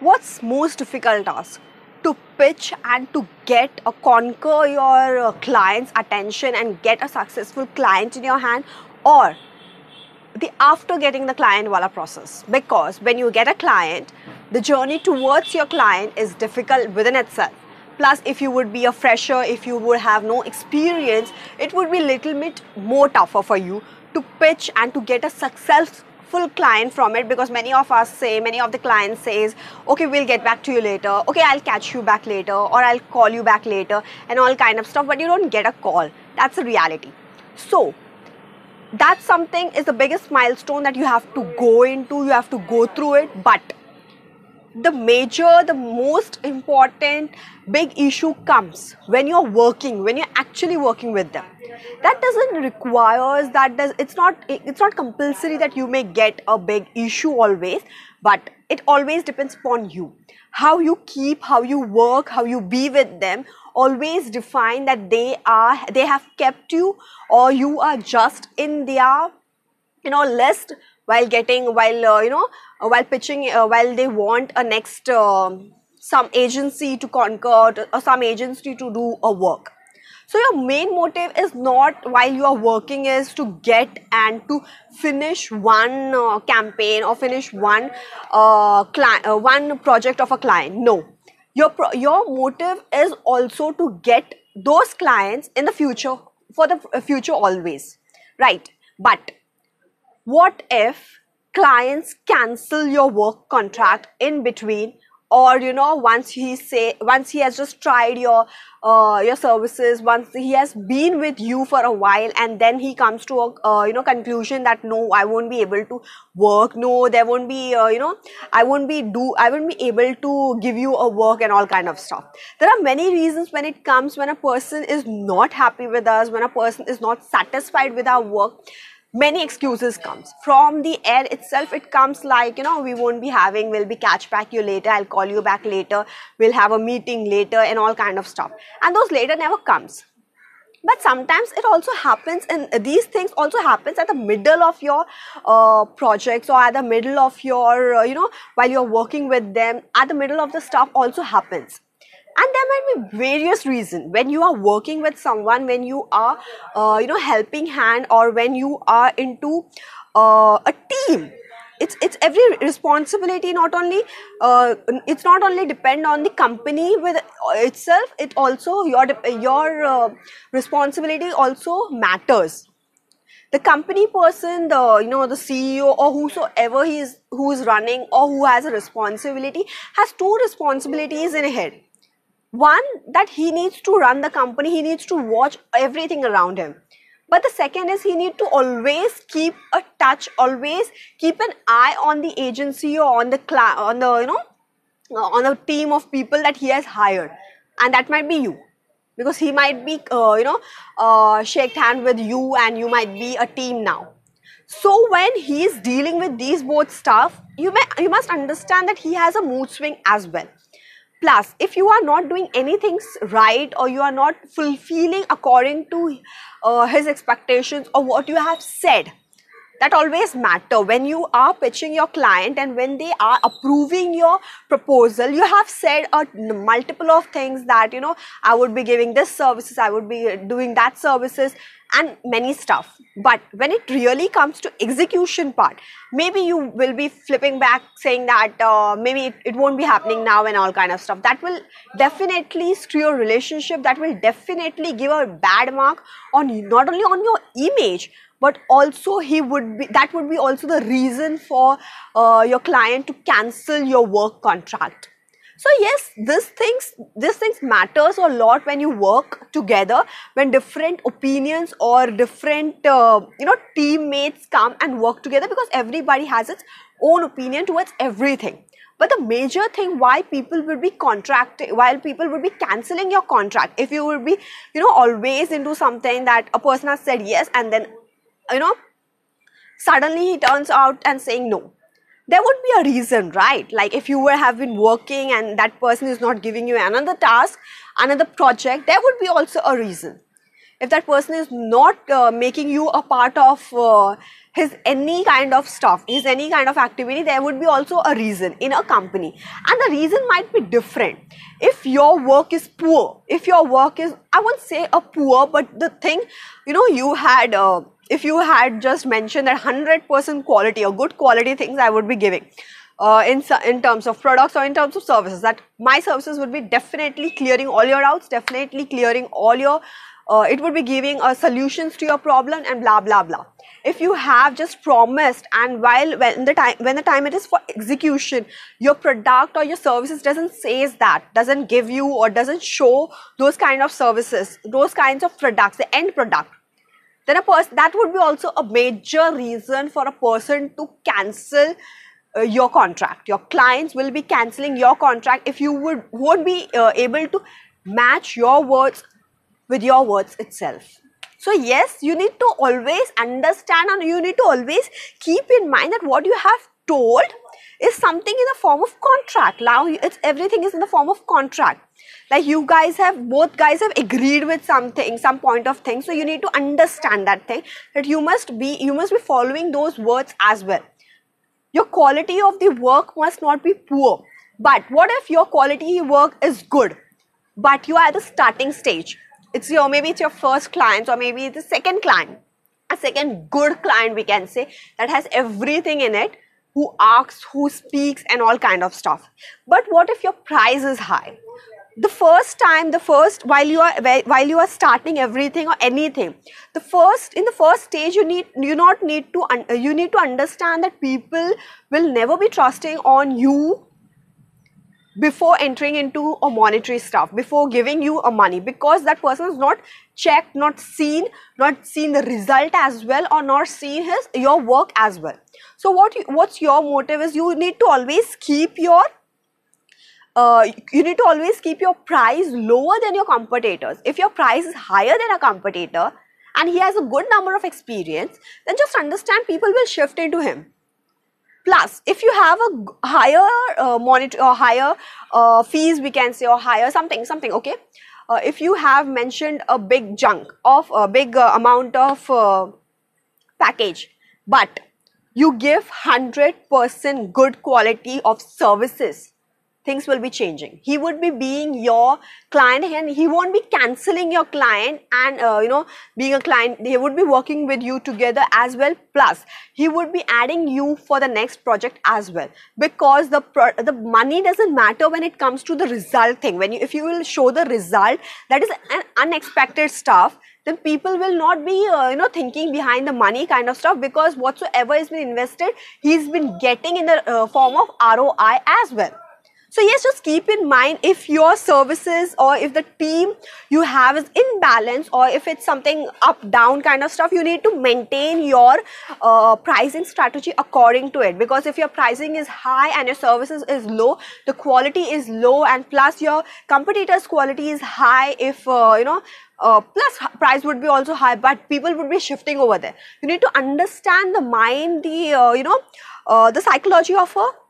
what's most difficult task? To pitch and to get or conquer your uh, client's attention and get a successful client in your hand or the after getting the client wala process because when you get a client the journey towards your client is difficult within itself plus if you would be a fresher if you would have no experience it would be little bit more tougher for you to pitch and to get a client from it because many of us say many of the clients says okay we'll get back to you later. Okay i'll catch you back later or i'll call you back later and all kind of stuff but you don't get a call. That's the reality. So that's something is the biggest milestone that you have to go into you have to go through it but the major the most important big issue comes when you're working when you're actually working with them. That doesn't requires that does it's not it's not compulsory that you may get a big issue always but it always depends upon you. How you keep how you work how you be with them always define that they are they have kept you or you are just in their you know list while getting while uh, you know uh, while pitching uh, while they want a next um, some agency to conquer or some agency to do a work so your main motive is not while you are working is to get and to finish one uh, campaign or finish one uh, client, uh, one project of a client. No, your pro- your motive is also to get those clients in the future for the future always, right? But what if clients cancel your work contract in between? Or you know once he say once he has just tried your uh, your services once he has been with you for a while and then he comes to a uh, you know conclusion that no i won't be able to work. No there won't be uh, you know i won't be do i won't be able to give you a work and all kind of stuff. There are many reasons when it comes when a person is not happy with us when a person is not satisfied with our work many excuses comes. From the air itself it comes like you know we won't be having we'll be catch back you later i'll call you back later we'll have a meeting later and all kind of stuff. And those later never comes. But sometimes it also happens and these things also happens at the middle of your uh, projects or at the middle of your uh, you know while you're working with them at the middle of the stuff also happens and there might be various reasons when you are working with someone when you are uh, you know helping hand or when you are into uh, a team it's it's every responsibility not only uh, it's not only depend on the company with itself it also your your uh, responsibility also matters. The company person the you know the ceo or whosoever he is who is running or who has a responsibility has two responsibilities in a head one that he needs to run the company he needs to watch everything around him. But the second is he need to always keep a touch always keep an eye on the agency or on the cl- on the you know on a team of people that he has hired. And that might be you. Because he might be uh, you know uh, shake hand with you and you might be a team now. So when he is dealing with these both stuff you may you must understand that he has a mood swing as well Plus, if you are not doing anything right or you are not fulfilling according to uh, his expectations or what you have said, that always matter. When you are pitching your client and when they are approving your proposal you have said a multiple of things that you know i would be giving this services i would be doing that services and many stuff. But when it really comes to execution part maybe you will be flipping back saying that uh, maybe it, it, won't be happening now and all kind of stuff. That will definitely screw your relationship. That will definitely give a bad mark on not only on your image but also he would be that would be also the reason for uh, your client to cancel your work contract so yes, these things, these things matters a lot when you work together, when different opinions or different, uh, you know, teammates come and work together because everybody has its own opinion towards everything. But the major thing why people will be contracting, while people will be canceling your contract, if you will be, you know, always into something that a person has said yes and then, you know, suddenly he turns out and saying no there would be a reason, right? Like if you were have been working and that person is not giving you another task, another project, there would be also a reason. If that person is not uh, making you a part of uh, his any kind of stuff, his any kind of activity, there would be also a reason in a company. And the reason might be different. If your work is poor, if your work is, I won't say a poor, but the thing, you know, you had, uh, if you had just mentioned that 100% quality or good quality things I would be giving. Uh, in, in terms of products or in terms of services that my services would be definitely clearing all your doubts definitely clearing all your uh, it would be giving uh, solutions to your problem and blah blah blah if you have just promised and while when the time when the time it is for execution your product or your services doesn't says that doesn't give you or doesn't show those kind of services those kinds of products the end product then a person that would be also a major reason for a person to cancel uh, your contract. Your clients will be canceling your contract if you would won't be uh, able to match your words with your words itself. So yes, you need to always understand and you need to always keep in mind that what you have told is something in the form of contract. Now it's everything is in the form of contract. Like you guys have both guys have agreed with something, some point of thing. So you need to understand that thing that you must be you must be following those words as well. Your quality of the work must not be poor. But what if your quality work is good, but you are at the starting stage? it's your maybe it's your first client or maybe it's the second client a second good client we can say that has everything in it who asks who speaks and all kind of stuff. But what if your price is high? The first time the first while you are while you are starting everything or anything the first in the first stage you need you not need to you need to understand that people will never be trusting on you before entering into a monetary stuff before giving you a money because that person is not checked not seen not seen the result as well or not seen his your work as well. So what you, what's your motive is you need to always keep your uh, you need to always keep your price lower than your competitors. If your price is higher than a competitor and he has a good number of experience then just understand people will shift into him Plus, if you have a higher uh, monitor or higher uh, fees, we can say, or higher something, something, okay. Uh, if you have mentioned a big chunk of a big uh, amount of uh, package, but you give 100% good quality of services things will be changing. He would be being your client and he won't be canceling your client and uh, you know being a client he would be working with you together as well. Plus he would be adding you for the next project as well. Because the the money doesn't matter when it comes to the result thing. When you if you will show the result that is an unexpected stuff then people will not be uh, you know thinking behind the money kind of stuff because whatsoever has been invested he's been getting in the uh, form of ROI as well so yes, just keep in mind if your services or if the team you have is imbalance or if it's something up down kind of stuff, you need to maintain your uh, pricing strategy according to it. Because if your pricing is high and your services is low, the quality is low and plus your competitors quality is high if uh, you know uh, plus price would be also high but people would be shifting over there you need to understand the mind the uh, you know uh, the psychology of a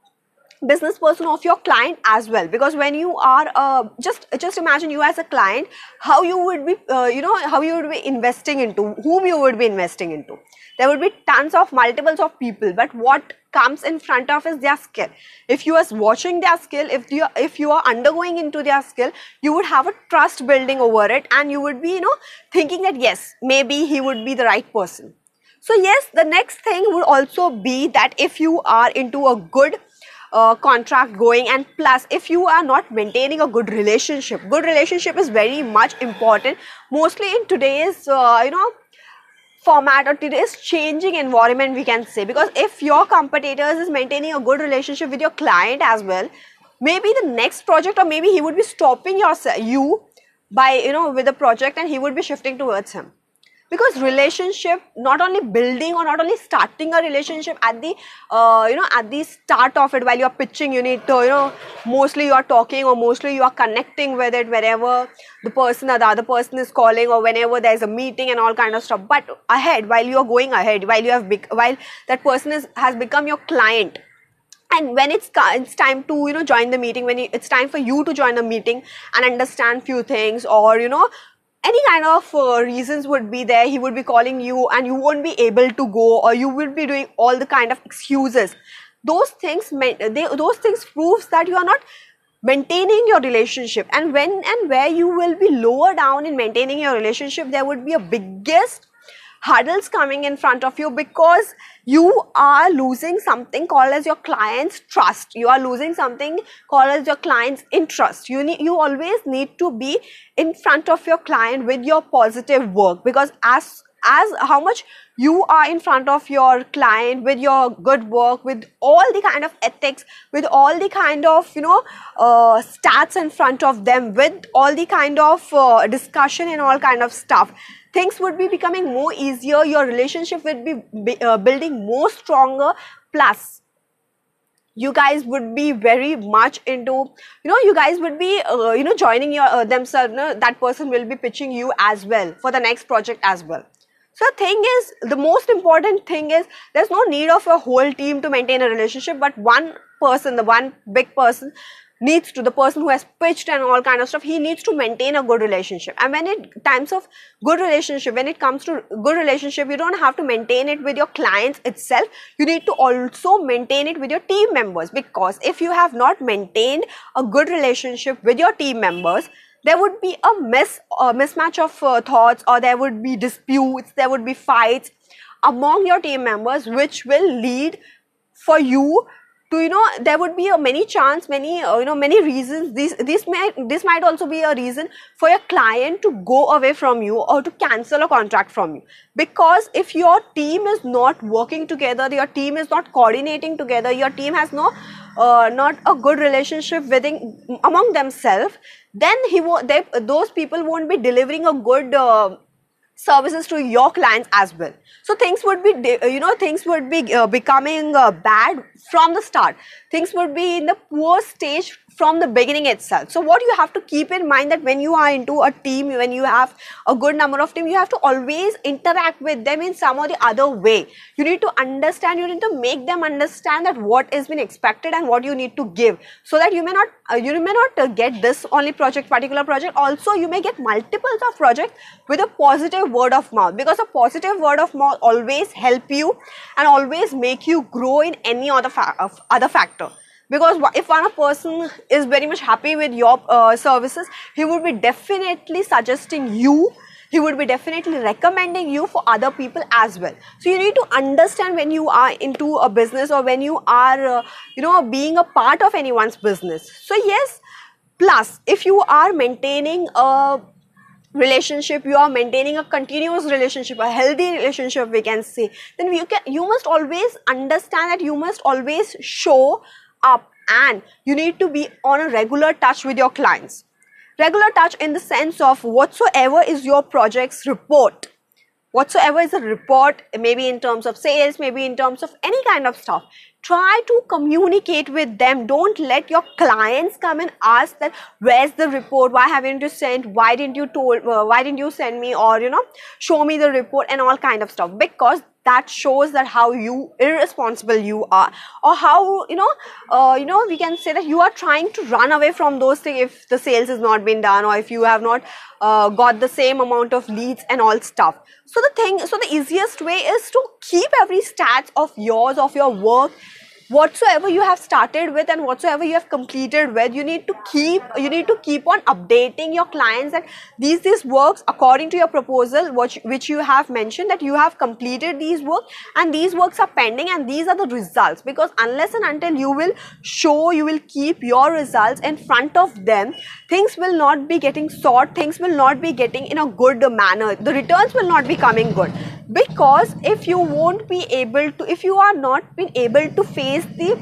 business person of your client as well. Because when you are uh, just just imagine you as a client how you would be uh, you know how you would be investing into whom you would be investing into. There would be tons of multiples of people but what comes in front of is their skill. If you are watching their skill if you if you are undergoing into their skill you would have a trust building over it and you would be you know thinking that yes maybe he would be the right person. So yes the next thing would also be that if you are into a good uh, contract going and plus if you are not maintaining a good relationship good relationship is very much important. Mostly in today's uh, you know format or today's changing environment we can say. Because if your competitors is maintaining a good relationship with your client as well maybe the next project or maybe he would be stopping your you by you know with the project and he would be shifting towards him because relationship not only building or not only starting a relationship at the uh, you know at the start of it while you're pitching you need to you know mostly you're talking or mostly you are connecting with it wherever the person or the other person is calling or whenever there's a meeting and all kind of stuff. But ahead while you're going ahead while you have while that person is has become your client and when it's it's time to you know join the meeting when it's time for you to join the meeting and understand few things or you know any kind of uh, reasons would be there. He would be calling you and you won't be able to go or you will be doing all the kind of excuses. Those things they, those things proves that you are not maintaining your relationship. And when and where you will be lower down in maintaining your relationship there would be a biggest hurdles coming in front of you because you are losing something called as your client's trust. You are losing something called as your client's interest. You need you always need to be in front of your client with your positive work because as as how much you are in front of your client with your good work with all the kind of ethics with all the kind of you know uh, stats in front of them with all the kind of uh, discussion and all kind of stuff things would be becoming more easier your relationship would be uh, building more stronger plus you guys would be very much into you know you guys would be uh, you know joining your uh, themselves you know, that person will be pitching you as well for the next project as well. So the thing is the most important thing is there's no need of a whole team to maintain a relationship but one person the one big person needs to the person who has pitched and all kind of stuff he needs to maintain a good relationship. And when it times of good relationship when it comes to good relationship you don't have to maintain it with your clients itself. You need to also maintain it with your team members because if you have not maintained a good relationship with your team members there would be a miss a mismatch of uh, thoughts or there would be disputes there would be fights among your team members which will lead for you to you know there would be a many chance many uh, you know many reasons. This this might this might also be a reason for your client to go away from you or to cancel a contract from you. Because if your team is not working together your team is not coordinating together your team has no uh, not a good relationship within among themselves then he won't they, those people won't be delivering a good uh, services to your clients as well. So things would be you know things would be uh, becoming uh, bad from the start. Things would be in the poor stage from the beginning itself. So what you have to keep in mind that when you are into a team when you have a good number of team you have to always interact with them in some or the other way. You need to understand you need to make them understand that what is been expected and what you need to give. So that you may not uh, you may not uh, get this only project particular project. Also you may get multiples of projects with a positive word of mouth. Because a positive word of mouth always help you and always make you grow in any other fa other factor because if one person is very much happy with your uh, services he would be definitely suggesting you he would be definitely recommending you for other people as well. So you need to understand when you are into a business or when you are uh, you know being a part of anyone's business. So yes plus if you are maintaining a relationship you are maintaining a continuous relationship a healthy relationship we can say then you can you must always understand that you must always show up and you need to be on a regular touch with your clients. Regular touch in the sense of whatsoever is your project's report. Whatsoever is a report maybe in terms of sales maybe in terms of any kind of stuff try to communicate with them. Don't let your clients come and ask that where's the report? Why haven't you sent? Why didn't you told uh, why didn't you send me or you know show me the report? and all kind of stuff. Because that shows that how you irresponsible you are. Or how you know uh, you know we can say that you are trying to run away from those things if the sales has not been done or if you have not uh, got the same amount of leads and all stuff. So the thing so the easiest way is to keep every stats of yours of your work whatsoever you have started with and whatsoever you have completed with you need to keep you need to keep on updating your clients that these these works according to your proposal which which you have mentioned that you have completed these work and these works are pending and these are the results. Because unless and until you will show you will keep your results in front of them things will not be getting sought things will not be getting in a good manner. The returns will not be coming good because if you won't be able to if you are not been able to face the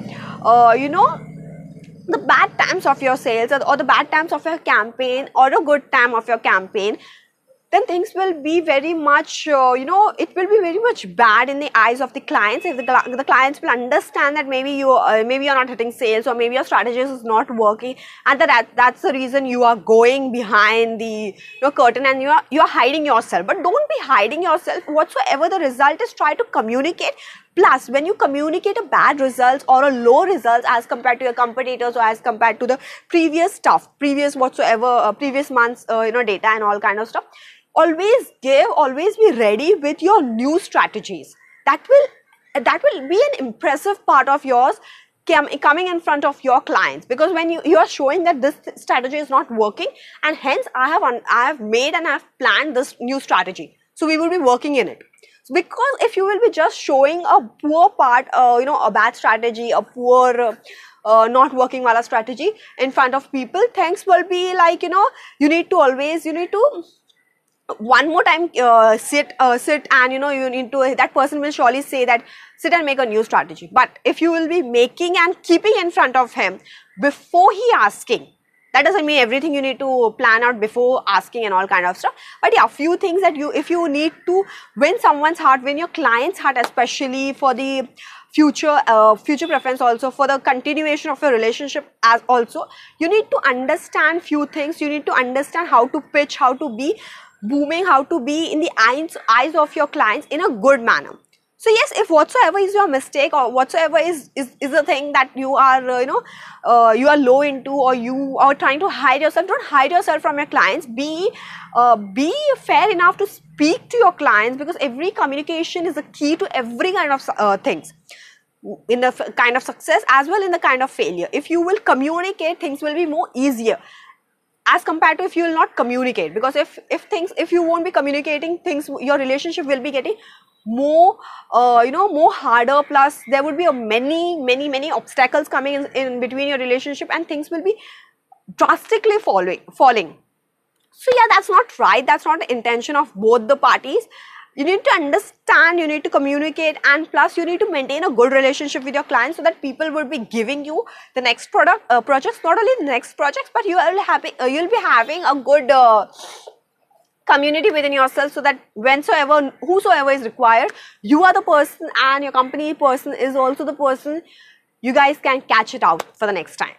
uh, you know the bad times of your sales or, the bad times of your campaign or a good time of your campaign then things will be very much, uh, you know, it will be very much bad in the eyes of the clients. If the, the clients will understand that maybe you, uh, maybe you're not hitting sales or maybe your strategy is not working, and that that's the reason you are going behind the you know, curtain and you are you are hiding yourself. But don't be hiding yourself. Whatsoever the result is, try to communicate plus when you communicate a bad results or a low results as compared to your competitors or as compared to the previous stuff previous whatsoever uh, previous months uh, you know data and all kind of stuff always give always be ready with your new strategies. That will that will be an impressive part of yours coming in front of your clients. Because when you you are showing that this strategy is not working and hence i have un, i have made and i have planned this new strategy. So we will be working in it. Because if you will be just showing a poor part uh, you know a bad strategy a poor uh, uh, not working wala strategy in front of people things will be like you know you need to always you need to one more time uh, sit uh, sit and you know you need to that person will surely say that sit and make a new strategy. But if you will be making and keeping in front of him before he asking that doesn't mean everything you need to plan out before asking and all kind of stuff. But yeah few things that you if you need to win someone's heart win your client's heart especially for the future uh, future preference also for the continuation of your relationship as also you need to understand few things. You need to understand how to pitch how to be booming how to be in the eyes, eyes of your clients in a good manner. So yes, if whatsoever is your mistake or whatsoever is is, is a thing that you are uh, you know uh, you are low into or you are trying to hide yourself, don't hide yourself from your clients. Be uh, be fair enough to speak to your clients because every communication is a key to every kind of uh, things in the kind of success as well in the kind of failure. If you will communicate, things will be more easier as compared to if you will not communicate. Because if if things if you won't be communicating things your relationship will be getting more uh, you know more harder. Plus there would be a many many many obstacles coming in, in between your relationship and things will be drastically falling falling. So yeah that's not right. That's not the intention of both the parties you need to understand you need to communicate and plus you need to maintain a good relationship with your clients so that people will be giving you the next product uh, projects. Not only the next projects but you will having uh, you'll be having a good uh, community within yourself so that whensoever whosoever is required you are the person and your company person is also the person you guys can catch it out for the next time